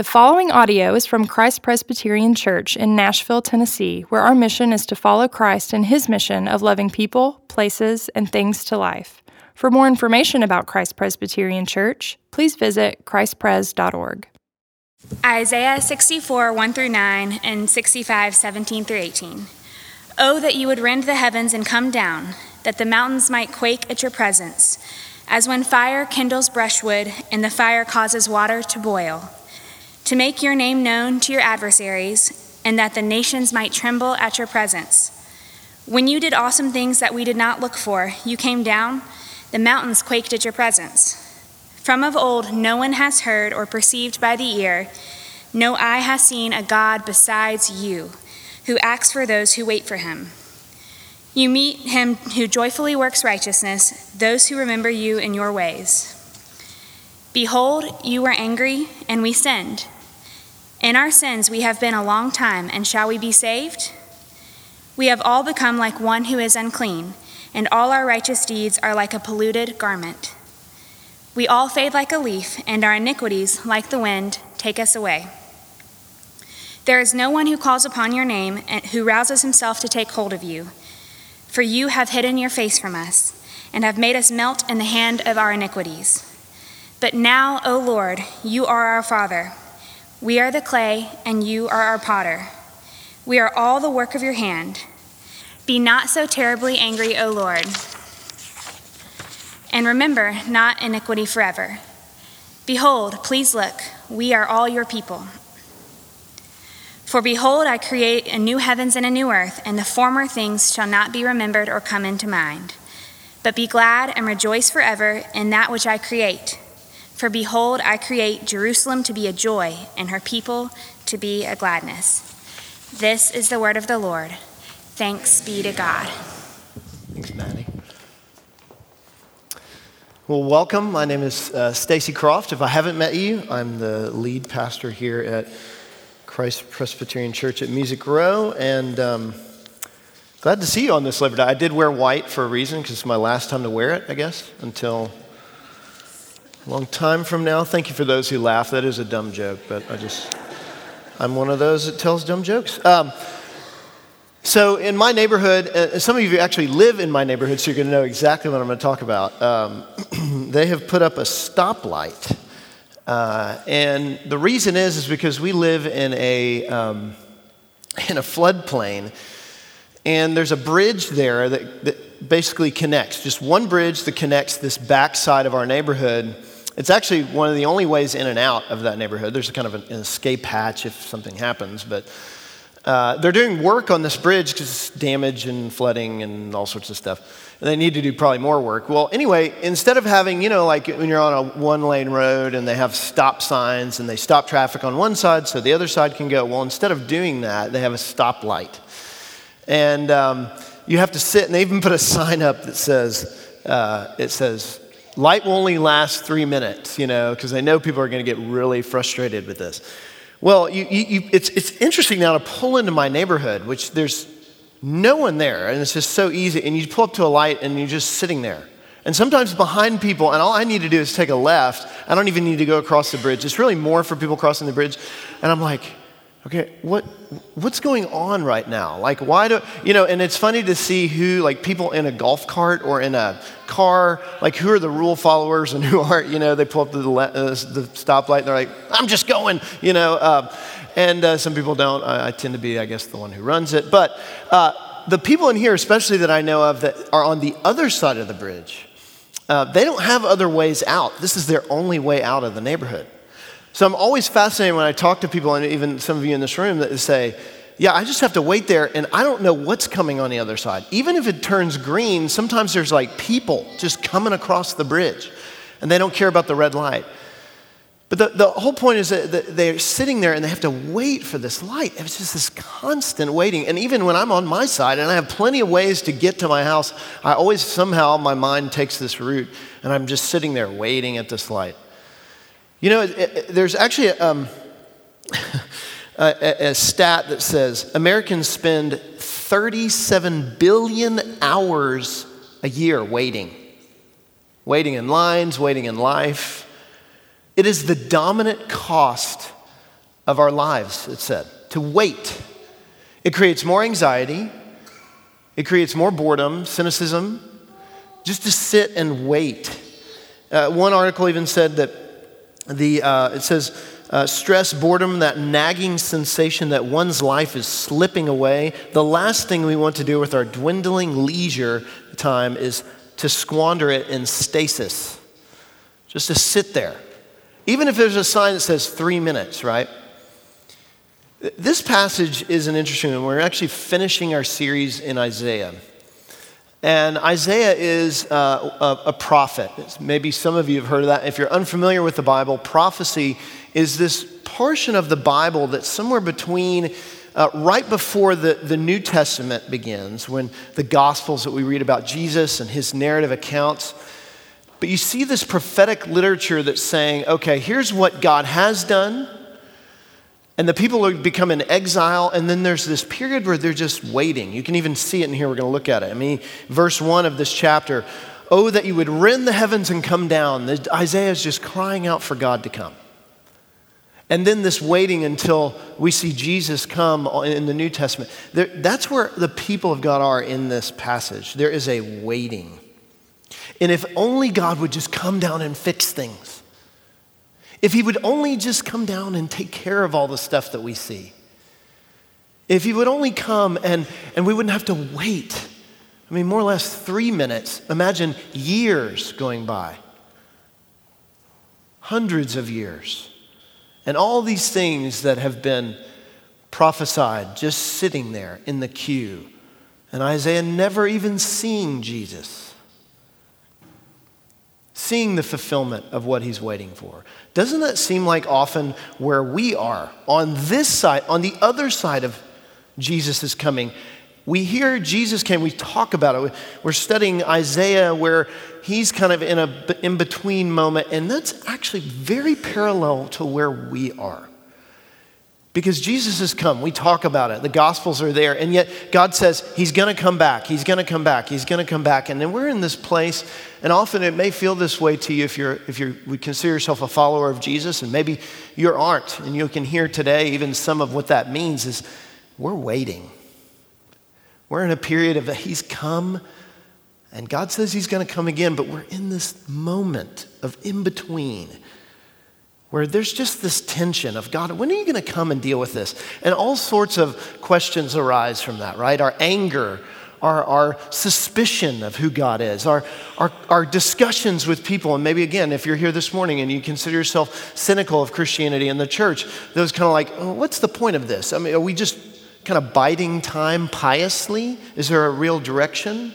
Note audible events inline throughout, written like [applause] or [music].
The following audio is from Christ Presbyterian Church in Nashville, Tennessee, where our mission is to follow Christ in his mission of loving people, places, and things to life. For more information about Christ Presbyterian Church, please visit christpres.org. Isaiah 64, 1 through 9, and 65, 17 through 18. Oh, that you would rend the heavens and come down, that the mountains might quake at your presence, as when fire kindles brushwood and the fire causes water to boil to make your name known to your adversaries, and that the nations might tremble at your presence. When you did awesome things that we did not look for, you came down, the mountains quaked at your presence. From of old, no one has heard or perceived by the ear, no eye has seen a God besides you, who acts for those who wait for him. You meet him who joyfully works righteousness, those who remember you in your ways. Behold, you were angry, and we sinned. In our sins we have been a long time, and shall we be saved? We have all become like one who is unclean, and all our righteous deeds are like a polluted garment. We all fade like a leaf, and our iniquities, like the wind, take us away. There is no one who calls upon your name and who rouses himself to take hold of you. For you have hidden your face from us, and have made us melt in the hand of our iniquities. But now, O Lord, you are our Father. We are the clay, and you are our potter. We are all the work of your hand. Be not so terribly angry, O Lord. And remember not iniquity forever. Behold, please look, we are all your people. For behold, I create a new heavens and a new earth, and the former things shall not be remembered or come into mind. But be glad and rejoice forever in that which I create. For behold, I create Jerusalem to be a joy, and her people to be a gladness. This is the word of the Lord. Thanks be to God. Thanks, Maddie. Well, welcome. My name is uh, Stacy Croft. If I haven't met you, I'm the lead pastor here at Christ Presbyterian Church at Music Row, and um, glad to see you on this Labor Day. I did wear white for a reason because it's my last time to wear it, I guess, until long time from now. Thank you for those who laugh. That is a dumb joke, but I just, I'm one of those that tells dumb jokes. Um, so, in my neighborhood, uh, some of you actually live in my neighborhood, so you're going to know exactly what I'm going to talk about. Um, [clears throat] they have put up a stoplight. Uh, and the reason is, is because we live in a, um, in a floodplain. And there's a bridge there that, that basically connects, just one bridge that connects this backside of our neighborhood it's actually one of the only ways in and out of that neighborhood. There's a kind of an escape hatch if something happens, but uh, they're doing work on this bridge because it's damage and flooding and all sorts of stuff. And they need to do probably more work. Well, anyway, instead of having, you know, like when you're on a one lane road and they have stop signs and they stop traffic on one side so the other side can go, well, instead of doing that, they have a stoplight. And um, you have to sit, and they even put a sign up that says, uh, it says, light will only last three minutes, you know, because I know people are going to get really frustrated with this. Well, you, you, it's, it's interesting now to pull into my neighborhood, which there's no one there, and it's just so easy. And you pull up to a light and you're just sitting there. And sometimes behind people, and all I need to do is take a left. I don't even need to go across the bridge. It's really more for people crossing the bridge. And I'm like, okay, what, what's going on right now? Like, why do, you know, and it's funny to see who, like, people in a golf cart or in a car, like, who are the rule followers and [laughs] who aren't, you know, they pull up to the, uh, the stoplight and they're like, I'm just going, you know, uh, and uh, some people don't. I, I, tend to be, I guess, the one who runs it. But uh, the people in here, especially that I know of that are on the other side of the bridge, uh, they don't have other ways out. This is their only way out of the neighborhood. So I'm always fascinated when I talk to people, and even some of you in this room, that say, yeah, I just have to wait there and I don't know what's coming on the other side. Even if it turns green, sometimes there's like people just coming across the bridge and they don't care about the red light. But the, the whole point is that they're sitting there and they have to wait for this light. It's just this constant waiting. And even when I'm on my side and I have plenty of ways to get to my house, I always somehow my mind takes this route and I'm just sitting there waiting at this light. You know, it, it, there's actually um, [laughs] a, a, a stat that says Americans spend 37 billion hours a year waiting, waiting in lines, waiting in life. It is the dominant cost of our lives, it said, to wait. It creates more anxiety, it creates more boredom, cynicism, just to sit and wait. Uh, one article even said that the, uh, it says, uh, stress, boredom, that nagging sensation that one's life is slipping away. The last thing we want to do with our dwindling leisure time is to squander it in stasis, just to sit there. Even if there's a sign that says three minutes, right? This passage is an interesting one. We're actually finishing our series in Isaiah. And Isaiah is uh, a, a, prophet. Maybe some of you have heard of that. If you're unfamiliar with the Bible, prophecy is this portion of the Bible that's somewhere between uh, right before the, the New Testament begins, when the Gospels that we read about Jesus and his narrative accounts. But you see this prophetic literature that's saying, okay, here's what God has done. And the people become in exile, and then there's this period where they're just waiting. You can even see it in here. We're going to look at it. I mean, verse one of this chapter Oh, that you would rend the heavens and come down. Isaiah is just crying out for God to come. And then this waiting until we see Jesus come in the New Testament. There, that's where the people of God are in this passage. There is a waiting. And if only God would just come down and fix things, if He would only just come down and take care of all the stuff that we see, if He would only come and, and we wouldn't have to wait. I mean, more or less three minutes. Imagine years going by, hundreds of years. And all these things that have been prophesied just sitting there in the queue. And Isaiah never even seeing Jesus, seeing the fulfillment of what he's waiting for. Doesn't that seem like often where we are on this side, on the other side of Jesus coming? We hear Jesus came, we talk about it. We're studying Isaiah where he's kind of in a in between moment, and that's actually very parallel to where we are. Because Jesus has come, we talk about it, the Gospels are there, and yet God says He's gonna come back, He's gonna come back, He's gonna come back. And then we're in this place, and often it may feel this way to you if you're if you would consider yourself a follower of Jesus, and maybe you aren't, and you can hear today even some of what that means is we're waiting. We're in a period of He's come, and God says He's going to come again, but we're in this moment of in between where there's just this tension of God, when are you going to come and deal with this? And all sorts of questions arise from that, right? Our anger, our, our suspicion of who God is, our, our, our discussions with people. And maybe again, if you're here this morning and you consider yourself cynical of Christianity and the church, those kind of like, oh, what's the point of this? I mean, are we just kind of biding time piously? Is there a real direction?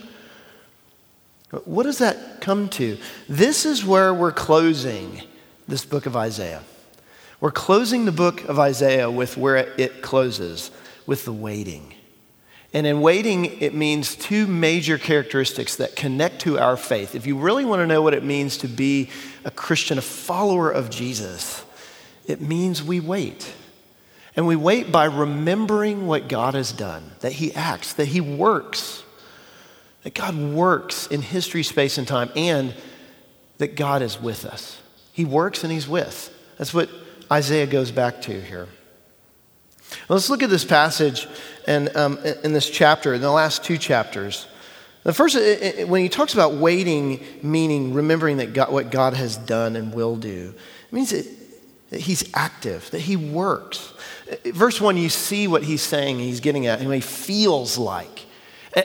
What does that come to? This is where we're closing this book of Isaiah. We're closing the book of Isaiah with where it closes, with the waiting. And in waiting, it means two major characteristics that connect to our faith. If you really want to know what it means to be a Christian, a follower of Jesus, it means we wait. And we wait by remembering what God has done, that He acts, that He works, that God works in history, space, and time, and that God is with us. He works and He's with. That's what Isaiah goes back to here. Let's look at this passage and um, in this chapter, in the last two chapters. The first, when he talks about waiting, meaning remembering that God, what God has done and will do, it means that he's active, that he works. Verse 1, you see what he's saying, he's getting at, and what he feels like.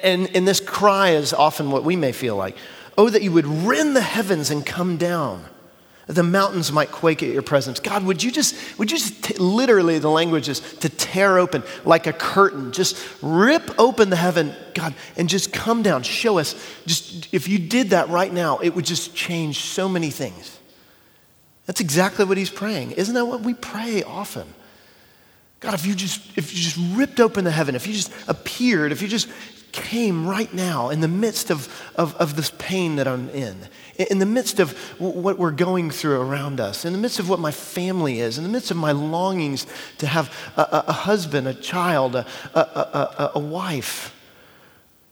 And, and this cry is often what we may feel like Oh, that you would rend the heavens and come down. The mountains might quake at your presence. God, would you just, would you just, t- literally, the language is to tear open like a curtain. Just rip open the heaven, God, and just come down. Show us. Just, if you did that right now, it would just change so many things. That's exactly what he's praying. Isn't that what we pray often? God, if you just if you just ripped open the heaven, if you just appeared, if you just came right now in the midst of, of, of this pain that I'm in, in the midst of what we're going through around us, in the midst of what my family is, in the midst of my longings to have a, a, a husband, a child, a, a, a wife,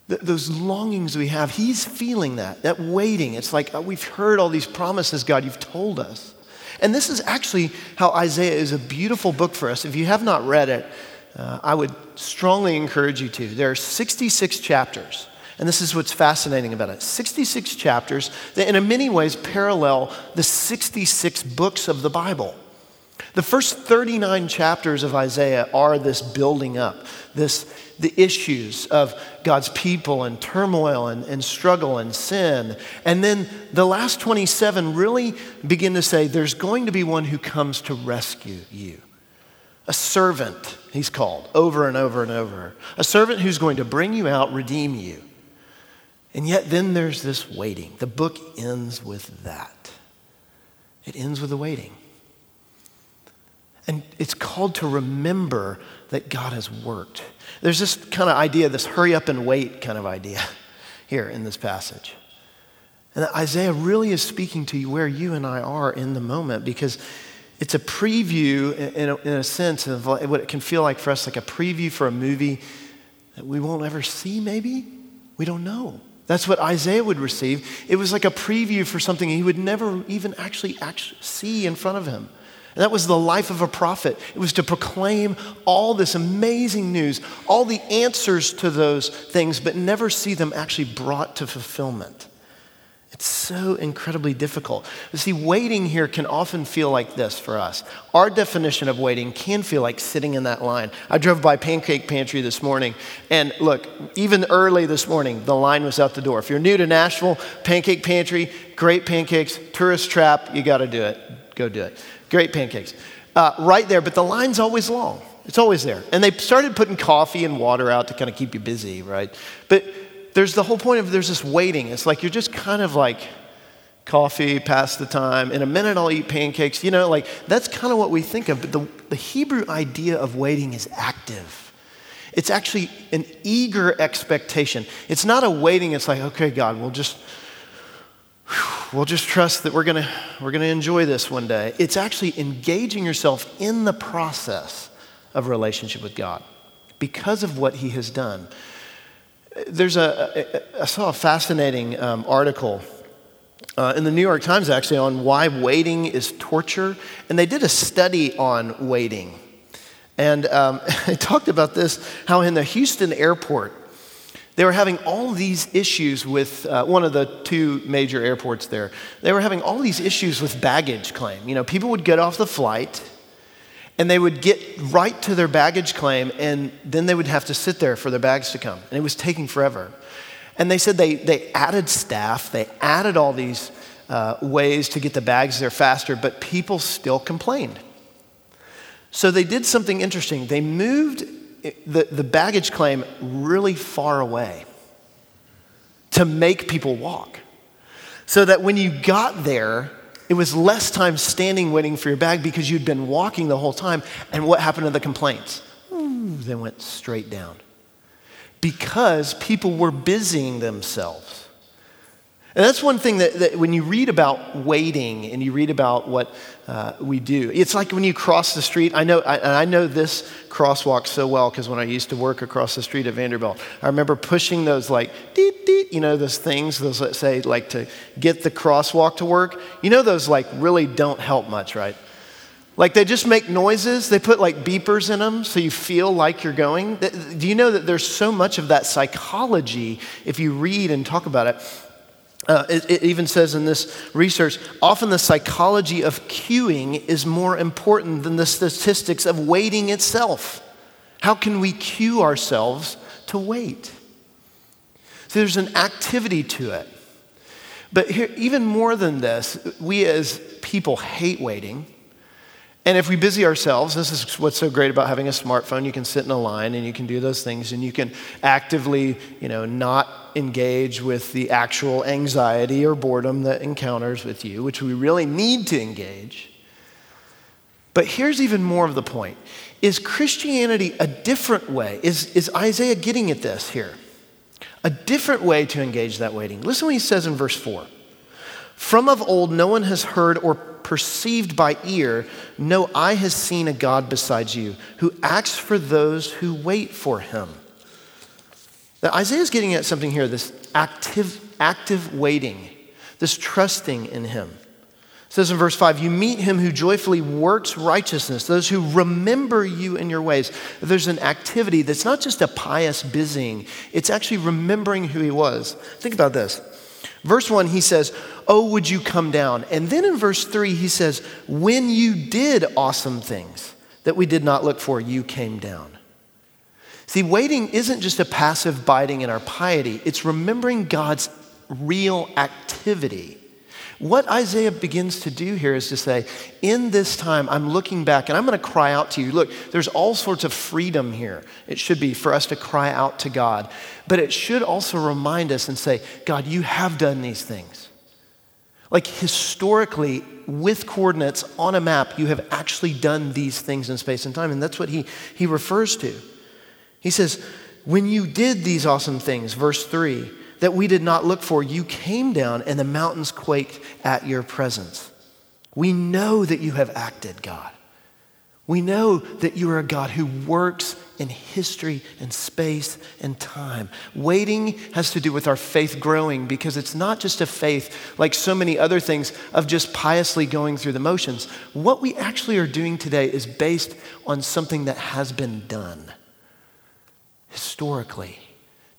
those longings we have, he's feeling that, that waiting. It's like, oh, we've heard all these promises, God, you've told us. And this is actually how Isaiah is a beautiful book for us. If you have not read it, uh, I would strongly encourage you to. There are 66 chapters. And this is what's fascinating about it 66 chapters that, in many ways, parallel the 66 books of the Bible. The first 39 chapters of Isaiah are this building up, this, the issues of God's people and turmoil and, and struggle and sin. And then the last 27 really begin to say there's going to be one who comes to rescue you. A servant, he's called, over and over and over. A servant who's going to bring you out, redeem you. And yet, then there's this waiting. The book ends with that. It ends with the waiting. And it's called to remember that God has worked. There's this kind of idea, this hurry up and wait kind of idea [laughs] here in this passage. And Isaiah really is speaking to you where you and I are in the moment because it's a preview, in a, in a sense, of what it can feel like for us, like a preview for a movie that we won't ever see, maybe. We don't know. That's what Isaiah would receive. It was like a preview for something he would never even actually, actually see in front of him. And that was the life of a prophet. It was to proclaim all this amazing news, all the answers to those things, but never see them actually brought to fulfillment. It's so incredibly difficult. You see, waiting here can often feel like this for us. Our definition of waiting can feel like sitting in that line. I drove by Pancake Pantry this morning, and look, even early this morning, the line was out the door. If you're new to Nashville, Pancake Pantry, great pancakes, tourist trap, you got to do it. Go do it. Great pancakes. Uh, right there, but the line's always long. It's always there. And they started putting coffee and water out to kind of keep you busy, right? But there's the whole point of there's this waiting. It's like you're just kind of like coffee, pass the time. In a minute, I'll eat pancakes. You know, like that's kind of what we think of. But the, the Hebrew idea of waiting is active. It's actually an eager expectation. It's not a waiting, it's like, okay, God, we'll just we'll just trust that we're to we're to enjoy this one day. It's actually engaging yourself in the process of relationship with God because of what he has done. There's a, I saw a fascinating um, article uh, in the New York Times actually on why waiting is torture, and they did a study on waiting. And um, [laughs] they talked about this how in the Houston airport, they were having all these issues with uh, one of the two major airports there. They were having all these issues with baggage claim. You know, people would get off the flight and they would get right to their baggage claim and then they would have to sit there for their bags to come. And it was taking forever. And they said they, they added staff, they added all these uh, ways to get the bags there faster, but people still complained. So they did something interesting. They moved the, the baggage claim really far away to make people walk. So that when you got there, it was less time standing waiting for your bag because you'd been walking the whole time. And what happened to the complaints? Ooh, they went straight down. Because people were busying themselves. And that's one thing that, that, when you read about waiting and you read about what uh, we do, it's like when you cross the street. I know, I, I know this crosswalk so well because when I used to work across the street at Vanderbilt, I remember pushing those like, deet, deet, you know, those things, those that say like to get the crosswalk to work. You know, those like really don't help much, right? Like they just make noises. They put like beepers in them so you feel like you're going. Do you know that there's so much of that psychology if you read and talk about it? Uh, it, it, even says in this research often the psychology of queuing is more important than the statistics of waiting itself. How can we cue ourselves to wait? So there's an activity to it. But here, even more than this, we as people hate waiting. And if we busy ourselves, this is what's so great about having a smartphone. You can sit in a line and you can do those things and you can actively, you know, not engage with the actual anxiety or boredom that encounters with you, which we really need to engage. But here's even more of the point. Is Christianity a different way? Is, is Isaiah getting at this here? A different way to engage that waiting. Listen what he says in verse 4. From of old, no one has heard or perceived by ear, no eye has seen a God besides you, who acts for those who wait for him. Now, Isaiah's getting at something here this active, active waiting, this trusting in him. It says in verse 5, you meet him who joyfully works righteousness, those who remember you in your ways. There's an activity that's not just a pious busying, it's actually remembering who he was. Think about this. Verse 1, he says, Oh, would you come down? And then in verse 3, he says, When you did awesome things that we did not look for, you came down. See, waiting isn't just a passive biding in our piety, it's remembering God's real activity what Isaiah begins to do here is to say, in this time, I'm looking back and I'm going to cry out to you. Look, there's all sorts of freedom here. It should be for us to cry out to God. But it should also remind us and say, God, you have done these things. Like historically, with coordinates on a map, you have actually done these things in space and time. And that's what he, he refers to. He says, when you did these awesome things, verse 3, that we did not look for. You came down, and the mountains quaked at your presence. We know that you have acted, God. We know that you are a God who works in history and space and time. Waiting has to do with our faith growing because it's not just a faith like so many other things of just piously going through the motions. What we actually are doing today is based on something that has been done historically.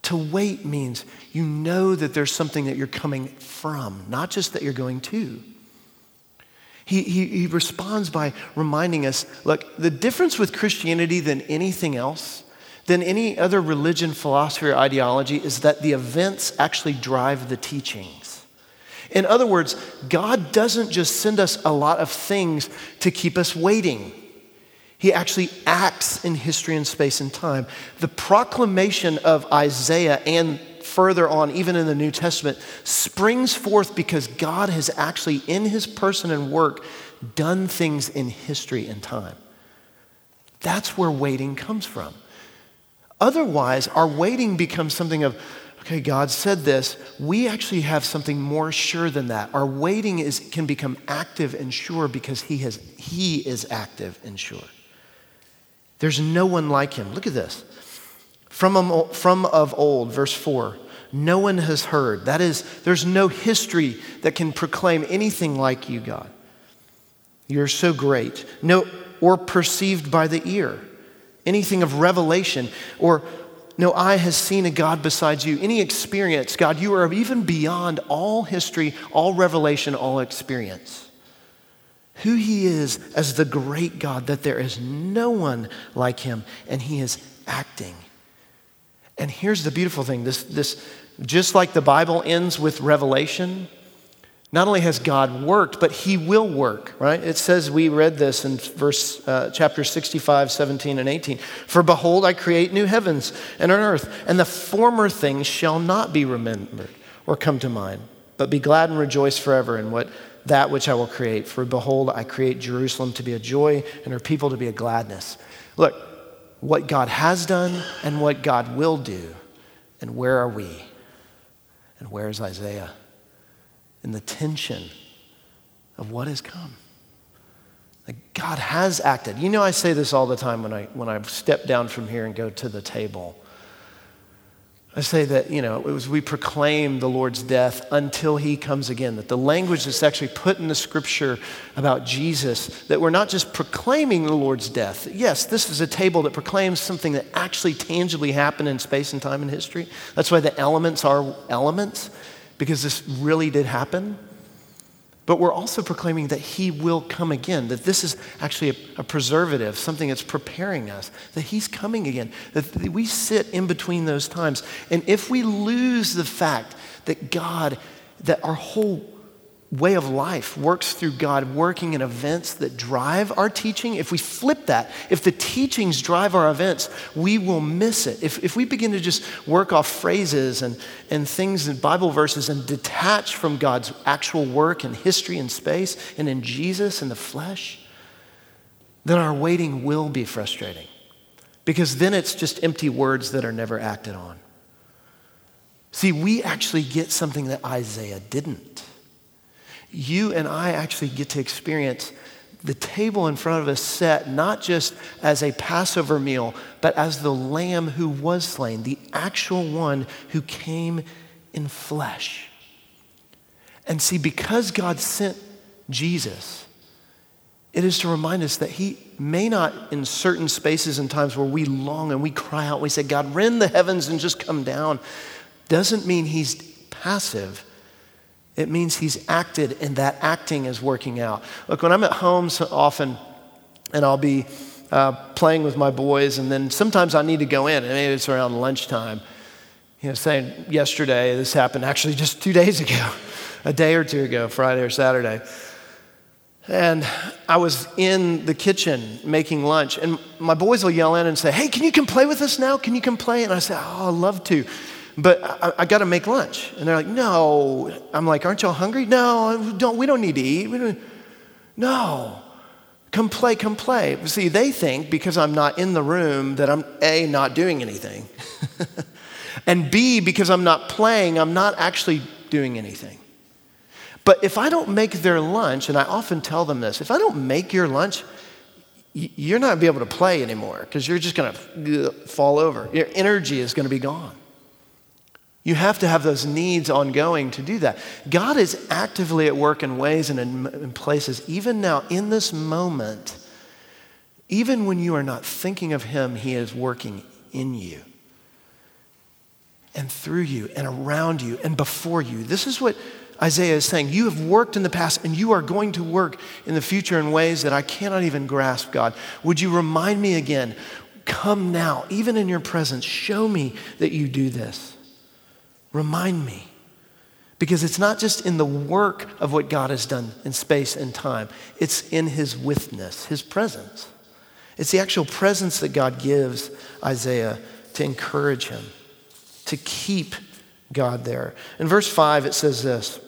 To wait means you know that there's something that you're coming from, not just that you're going to. He, he, he, responds by reminding us look, the difference with Christianity than anything else, than any other religion, philosophy, or ideology, is that the events actually drive the teachings. In other words, God doesn't just send us a lot of things to keep us waiting. He actually acts in history and space and time. The proclamation of Isaiah and further on, even in the New Testament, springs forth because God has actually, in his person and work, done things in history and time. That's where waiting comes from. Otherwise, our waiting becomes something of, okay, God said this. We actually have something more sure than that. Our waiting is, can become active and sure because he, has, he is active and sure. There's no one like him. Look at this. From, from of old, verse 4, no one has heard. That is, there's no history that can proclaim anything like you, God. You're so great. No, or perceived by the ear. Anything of revelation, or no eye has seen a God besides you. Any experience, God, you are even beyond all history, all revelation, all experience who he is as the great God, that there is no one like him, and he is acting. And here's the beautiful thing this, this just like the Bible ends with revelation, not only has God worked, but he will work, right? It says, we read this in verse, uh, chapter 65, 17, and 18. For behold, I create new heavens and an earth, and the former things shall not be remembered or come to mind, but be glad and rejoice forever in what that which I will create. For behold, I create Jerusalem to be a joy and her people to be a gladness. Look, what God has done and what God will do. And where are we? And where is Isaiah? In the tension of what has come. God has acted. You know, I say this all the time when I, when I step down from here and go to the table. I say that, you know, it was we proclaim the Lord's death until he comes again. That the language that's actually put in the scripture about Jesus, that we're not just proclaiming the Lord's death. Yes, this is a table that proclaims something that actually tangibly happened in space and time and history. That's why the elements are elements, because this really did happen. But we're also proclaiming that He will come again, that this is actually a, a, preservative, something that's preparing us, that He's coming again, that we sit in between those times. And if we lose the fact that God, that our whole way of life works through God working in events that drive our teaching, if we flip that, if the teachings drive our events, we will miss it. If, if we begin to just work off phrases and, and things and Bible verses and detach from God's actual work in history and space and in Jesus and the flesh, then our waiting will be frustrating. Because then it's just empty words that are never acted on. See, we actually get something that Isaiah didn't you and I actually get to experience the table in front of us set not just as a Passover meal, but as the lamb who was slain, the actual one who came in flesh. And see, because God sent Jesus. It is to remind us that He may not, in certain spaces and times where we long and we cry out, we say, God, rend the heavens and just come down, doesn't mean He's passive. It means He's acted and that acting is working out. Look, when I'm at home so often and I'll be uh, playing with my boys, and then sometimes I need to go in, and maybe it's around lunchtime. You know, saying yesterday, this happened actually just two days [laughs] ago, a day or two ago, Friday or Saturday. And I was in the kitchen making lunch, and my boys will yell in and say, Hey, can you come play with us now? Can you come play? And I say, Oh, I'd love to, but I, I got to make lunch. And they're like, No. I'm like, Aren't y'all hungry? No, don't, we don't need to eat. Don't, no. Come play, come play. See, they think because I'm not in the room that I'm A, not doing anything, [laughs] and B, because I'm not playing, I'm not actually doing anything. But if I don't make their lunch, and I often tell them this, if I don't make your lunch, you're not going to be able to play anymore because you're just going to uh, fall over. Your energy is going to be gone. You have to have those needs ongoing to do that. God is actively at work in ways and in, places, even now, in this moment, even when you are not thinking of Him, He is working in you and through you and around you and before you. This is what Isaiah is saying, You have worked in the past and you are going to work in the future in ways that I cannot even grasp, God. Would you remind me again? Come now, even in your presence, show me that you do this. Remind me. Because it's not just in the work of what God has done in space and time, it's in his withness, his presence. It's the actual presence that God gives Isaiah to encourage him, to keep God there. In verse 5, it says this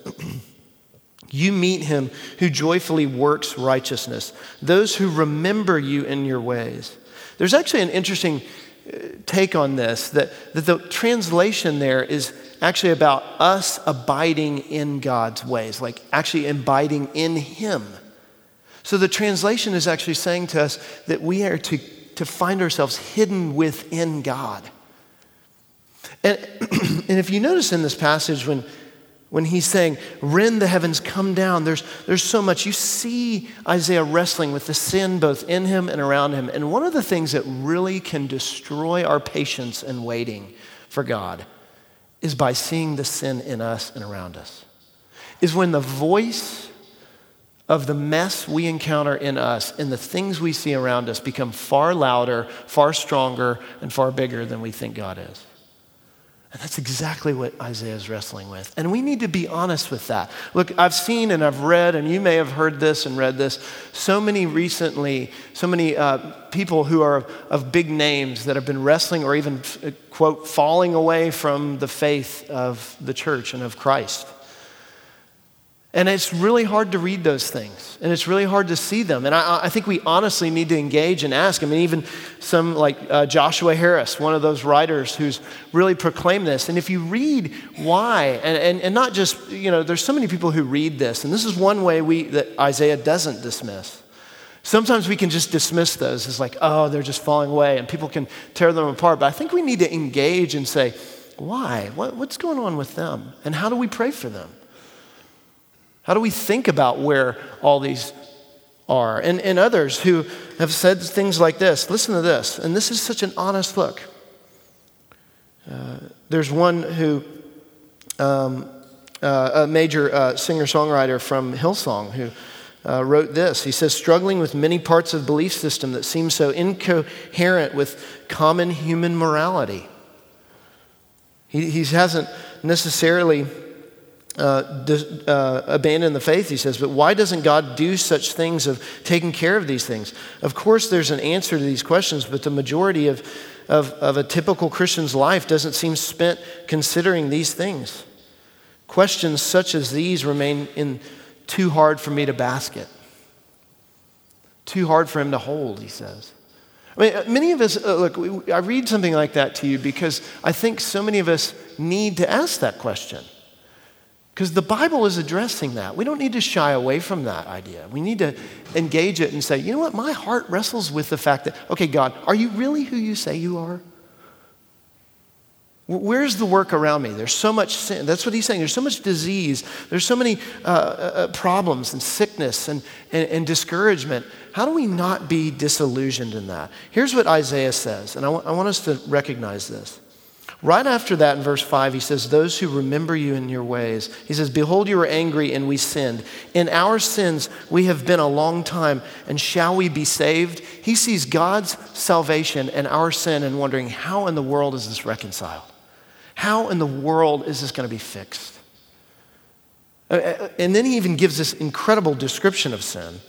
[clears throat] You meet him who joyfully works righteousness, those who remember you in your ways. There's actually an interesting uh, take on this that, that the translation there is actually about us abiding in God's ways, like actually abiding in Him. So the translation is actually saying to us that we are to, to find ourselves hidden within God. And, [clears throat] and if you notice in this passage, when, when he's saying, rend the heavens, come down, there's, there's so much. You see Isaiah wrestling with the sin both in him and around him. And one of the things that really can destroy our patience and waiting for God is by seeing the sin in us and around us. Is when the voice of the mess we encounter in us and the things we see around us become far louder, far stronger, and far bigger than we think God is. And that's exactly what Isaiah is wrestling with. And we need to be honest with that. Look, I've seen and I've read, and you may have heard this and read this, so many recently, so many uh, people who are of, of big names that have been wrestling or even, uh, quote, falling away from the faith of the church and of Christ. And it's really hard to read those things, and it's really hard to see them. And I, I think we honestly need to engage and ask. I mean, even some like uh, Joshua Harris, one of those writers who's really proclaimed this. And if you read why, and, and, and not just, you know, there's so many people who read this, and this is one way we, that Isaiah doesn't dismiss. Sometimes we can just dismiss those as like, oh, they're just falling away, and people can tear them apart. But I think we need to engage and say, why? What, what's going on with them? And how do we pray for them? How do we think about where all these are? And, and others who have said things like this listen to this, and this is such an honest look. Uh, there's one who, um, uh, a major uh, singer songwriter from Hillsong, who uh, wrote this. He says, struggling with many parts of belief system that seem so incoherent with common human morality. He, he hasn't necessarily uh, uh, abandon the faith, he says, but why doesn't God do such things of taking care of these things? Of course, there's an answer to these questions, but the majority of, of, of a typical Christian's life doesn't seem spent considering these things. Questions such as these remain in too hard for me to basket, too hard for him to hold, he says. I mean, many of us, uh, look, we, I read something like that to you because I think so many of us need to ask that question. Because the Bible is addressing that. We don't need to shy away from that idea. We need to engage it and say, you know what? My heart wrestles with the fact that, okay, God, are you really who you say you are? Where's the work around me? There's so much sin. That's what he's saying. There's so much disease. There's so many uh, uh, uh, problems and sickness and, and, and, discouragement. How do we not be disillusioned in that? Here's what Isaiah says, and I, w- I want us to recognize this. Right after that, in verse 5, he says, Those who remember you in your ways. He says, Behold, you were angry and we sinned. In our sins, we have been a long time, and shall we be saved? He sees God's salvation and our sin and wondering, How in the world is this reconciled? How in the world is this going to be fixed? Uh, uh, and then he even gives this incredible description of sin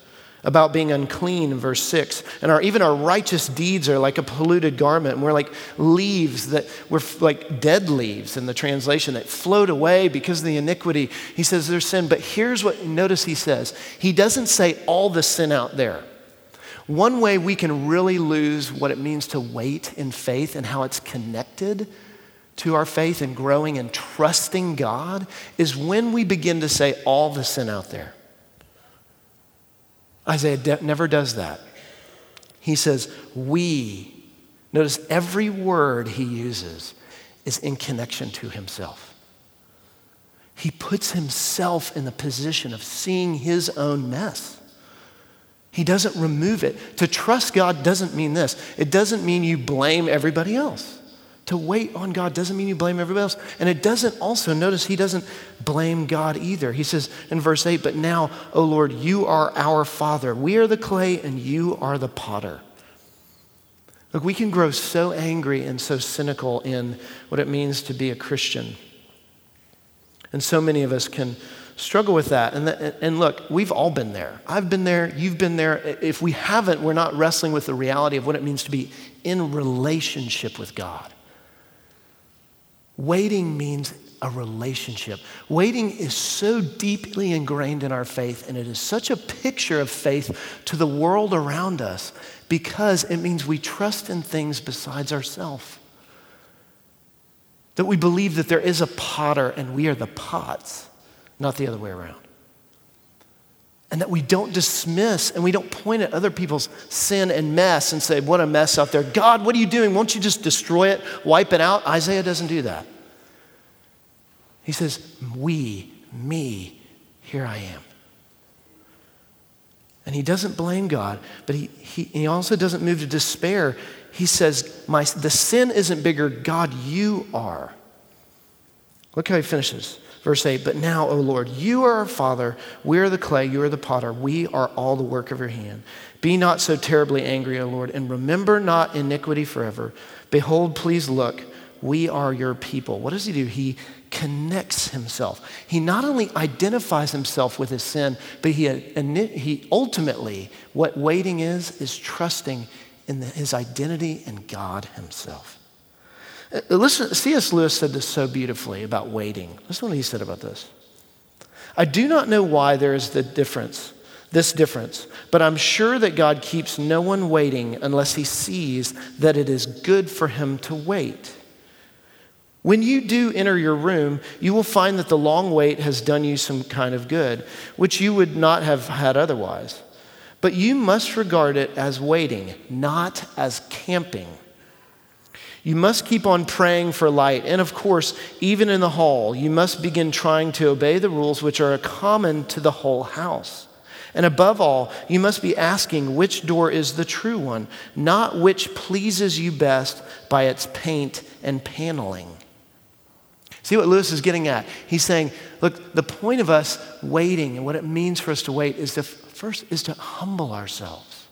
about being unclean verse 6 and our even our righteous deeds are like a polluted garment. And we're like leaves that we're like dead leaves in the translation that float away because of the iniquity. He says there's sin. But here's what notice he says. He doesn't say all the sin out there. One way we can really lose what it means to wait in faith and how it's connected to our faith and growing and trusting God is when we begin to say all the sin out there Isaiah de- never does that. He says, we. Notice every word he uses is in connection to himself. He puts himself in the position of seeing his own mess. He doesn't remove it. To trust God doesn't mean this. It doesn't mean you blame everybody else. To wait on God doesn't mean you blame everybody else. And it doesn't also, notice he doesn't blame God either. He says in verse 8, But now, O Lord, you are our Father. We are the clay and you are the potter. Look, we can grow so angry and so cynical in what it means to be a Christian. And so many of us can struggle with that. And, and look, we've all been there. I've been there. You've been there. If we haven't, we're not wrestling with the reality of what it means to be in relationship with God. Waiting means a relationship. Waiting is so deeply ingrained in our faith, and it is such a picture of faith to the world around us because it means we trust in things besides ourselves. That we believe that there is a potter and we are the pots, not the other way around. And that we don't dismiss and we don't point at other people's sin and mess and say, What a mess out there. God, what are you doing? Won't you just destroy it, wipe it out? Isaiah doesn't do that. He says, We, me, here I am. And he doesn't blame God, but he, he, he also doesn't move to despair. He says, My, The sin isn't bigger, God, you are. Look how he finishes. Verse 8, but now, O Lord, you are our Father, we are the clay, you are the potter, we are all the work of your hand. Be not so terribly angry, O Lord, and remember not iniquity forever. Behold, please look, we are your people. What does he do? He connects himself. He not only identifies himself with his sin, but he, he ultimately, what waiting is, is trusting in the, his identity in God himself. Uh, listen, C.S. Lewis said this so beautifully about waiting. Listen to what he said about this. I do not know why there is the difference, this difference, but I'm sure that God keeps no one waiting unless he sees that it is good for him to wait. When you do enter your room, you will find that the long wait has done you some kind of good, which you would not have had otherwise. But you must regard it as waiting, not as camping. You must keep on praying for light. And of course, even in the hall, you must begin trying to obey the rules which are common to the whole house. And above all, you must be asking which door is the true one, not which pleases you best by its paint and paneling. See what Lewis is getting at? He's saying, look, the point of us waiting and what it means for us to wait is to first is to humble ourselves.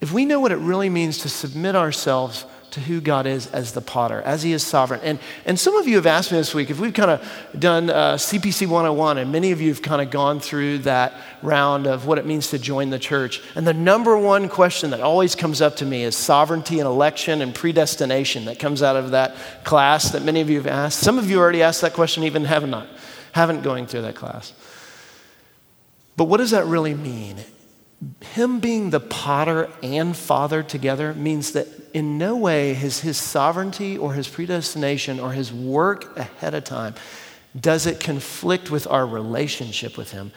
If we know what it really means to submit ourselves to who God is as the potter, as He is sovereign. And, and some of you have asked me this week if we've kind of done uh, CPC 101, and many of you have kind of gone through that round of what it means to join the church. And the number one question that always comes up to me is sovereignty and election and predestination that comes out of that class that many of you have asked. Some of you already asked that question, even have not, haven't going through that class. But what does that really mean? Him being the potter and father together means that in no way is his sovereignty or his predestination or his work ahead of time does it conflict with our relationship with him.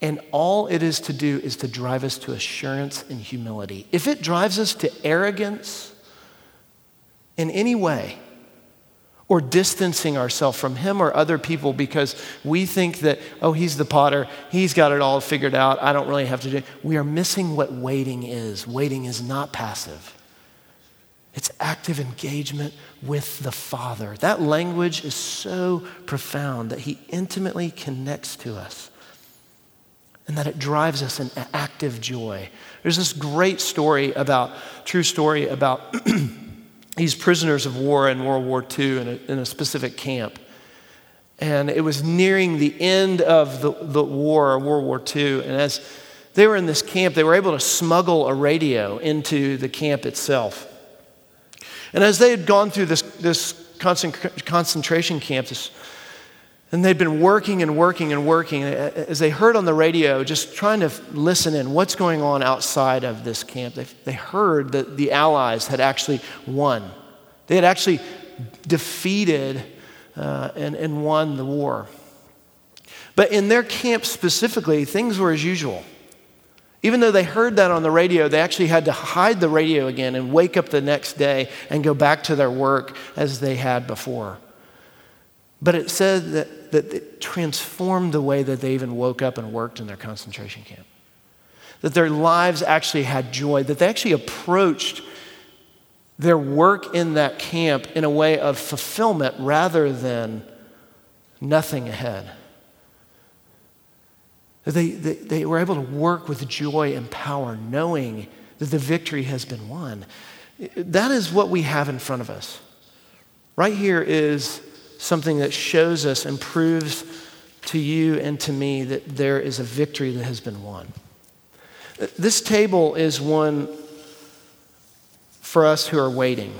And all it is to do is to drive us to assurance and humility. If it drives us to arrogance in any way, or distancing ourselves from him or other people because we think that, oh, he's the potter, he's got it all figured out, I don't really have to do. We are missing what waiting is. Waiting is not passive. It's active engagement with the Father. That language is so profound that He intimately connects to us and that it drives us in active joy. There's this great story about, true story about [clears throat] these prisoners of war in World War II in a, in a specific camp. And it was nearing the end of the, the war, World War II. And as they were in this camp, they were able to smuggle a radio into the camp itself. And as they had gone through this, this concentration camp, this, and they'd been working and working and working, as they heard on the radio, just trying to listen in what's going on outside of this camp, they, they heard that the Allies had actually won. They had actually defeated uh, and, and won the war. But in their camp specifically, things were as usual. Even though they heard that on the radio, they actually had to hide the radio again and wake up the next day and go back to their work as they had before. But it said that, that it transformed the way that they even woke up and worked in their concentration camp. That their lives actually had joy, that they actually approached their work in that camp in a way of fulfillment rather than nothing ahead. They, they, they were able to work with joy and power, knowing that the victory has been won. That is what we have in front of us. Right here is something that shows us and proves to you and to me that there is a victory that has been won. This table is one for us who are waiting.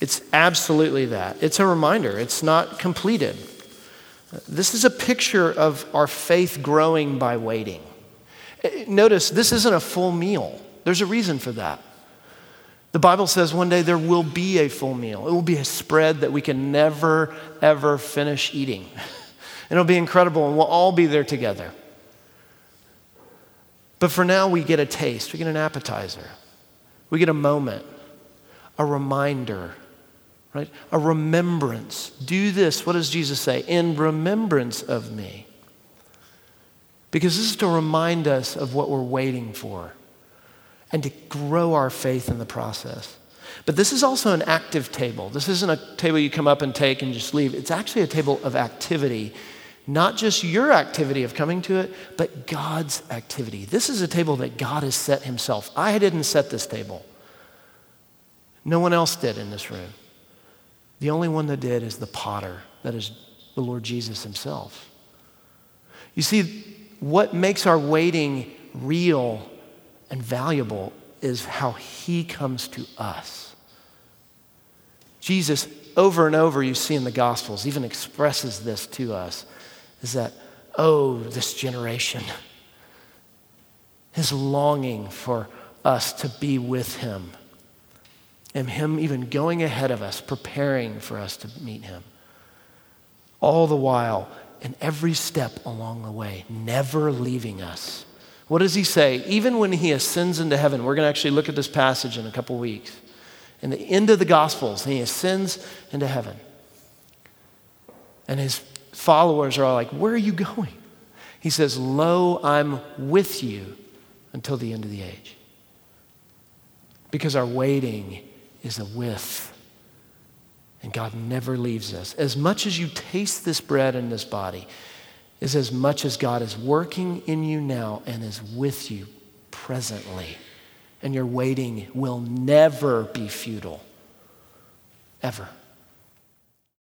It's absolutely that. It's a reminder, it's not completed. This is a picture of our faith growing by waiting. Eh, notice, this isn't a full meal. There's a reason for that. The Bible says one day there will be a full meal. It will be a spread that we can never, ever finish eating. And [laughs] it'll be incredible, and we'll all be there together. But for now, we get a taste, we get an appetizer, we get a moment, a reminder right? A remembrance. Do this. What does Jesus say? In remembrance of me. Because this is to remind us of what we're waiting for and to grow our faith in the process. But this is also an active table. This isn't a table you come up and take and just leave. It's actually a table of activity, not just your activity of coming to it, but God's activity. This is a table that God has set Himself. I didn't set this table, no one else did in this room. The only one that did is the potter, that is the Lord Jesus himself. You see, what makes our waiting real and valuable is how he comes to us. Jesus, over and over, you see in the Gospels, even expresses this to us is that, oh, this generation, his longing for us to be with him and Him even going ahead of us, preparing for us to meet Him. All the while, in every step along the way, never leaving us. What does He say? Even when He ascends into heaven, we're going to actually look at this passage in a couple weeks. In the end of the Gospels, He ascends into heaven. And His followers are all like, Where are you going? He says, Lo, I'm with you until the end of the age. Because our waiting is a with. And God never leaves us. As much as you taste this bread and this body, is as much as God is working in you now and is with you presently. And your waiting will never be futile. Ever.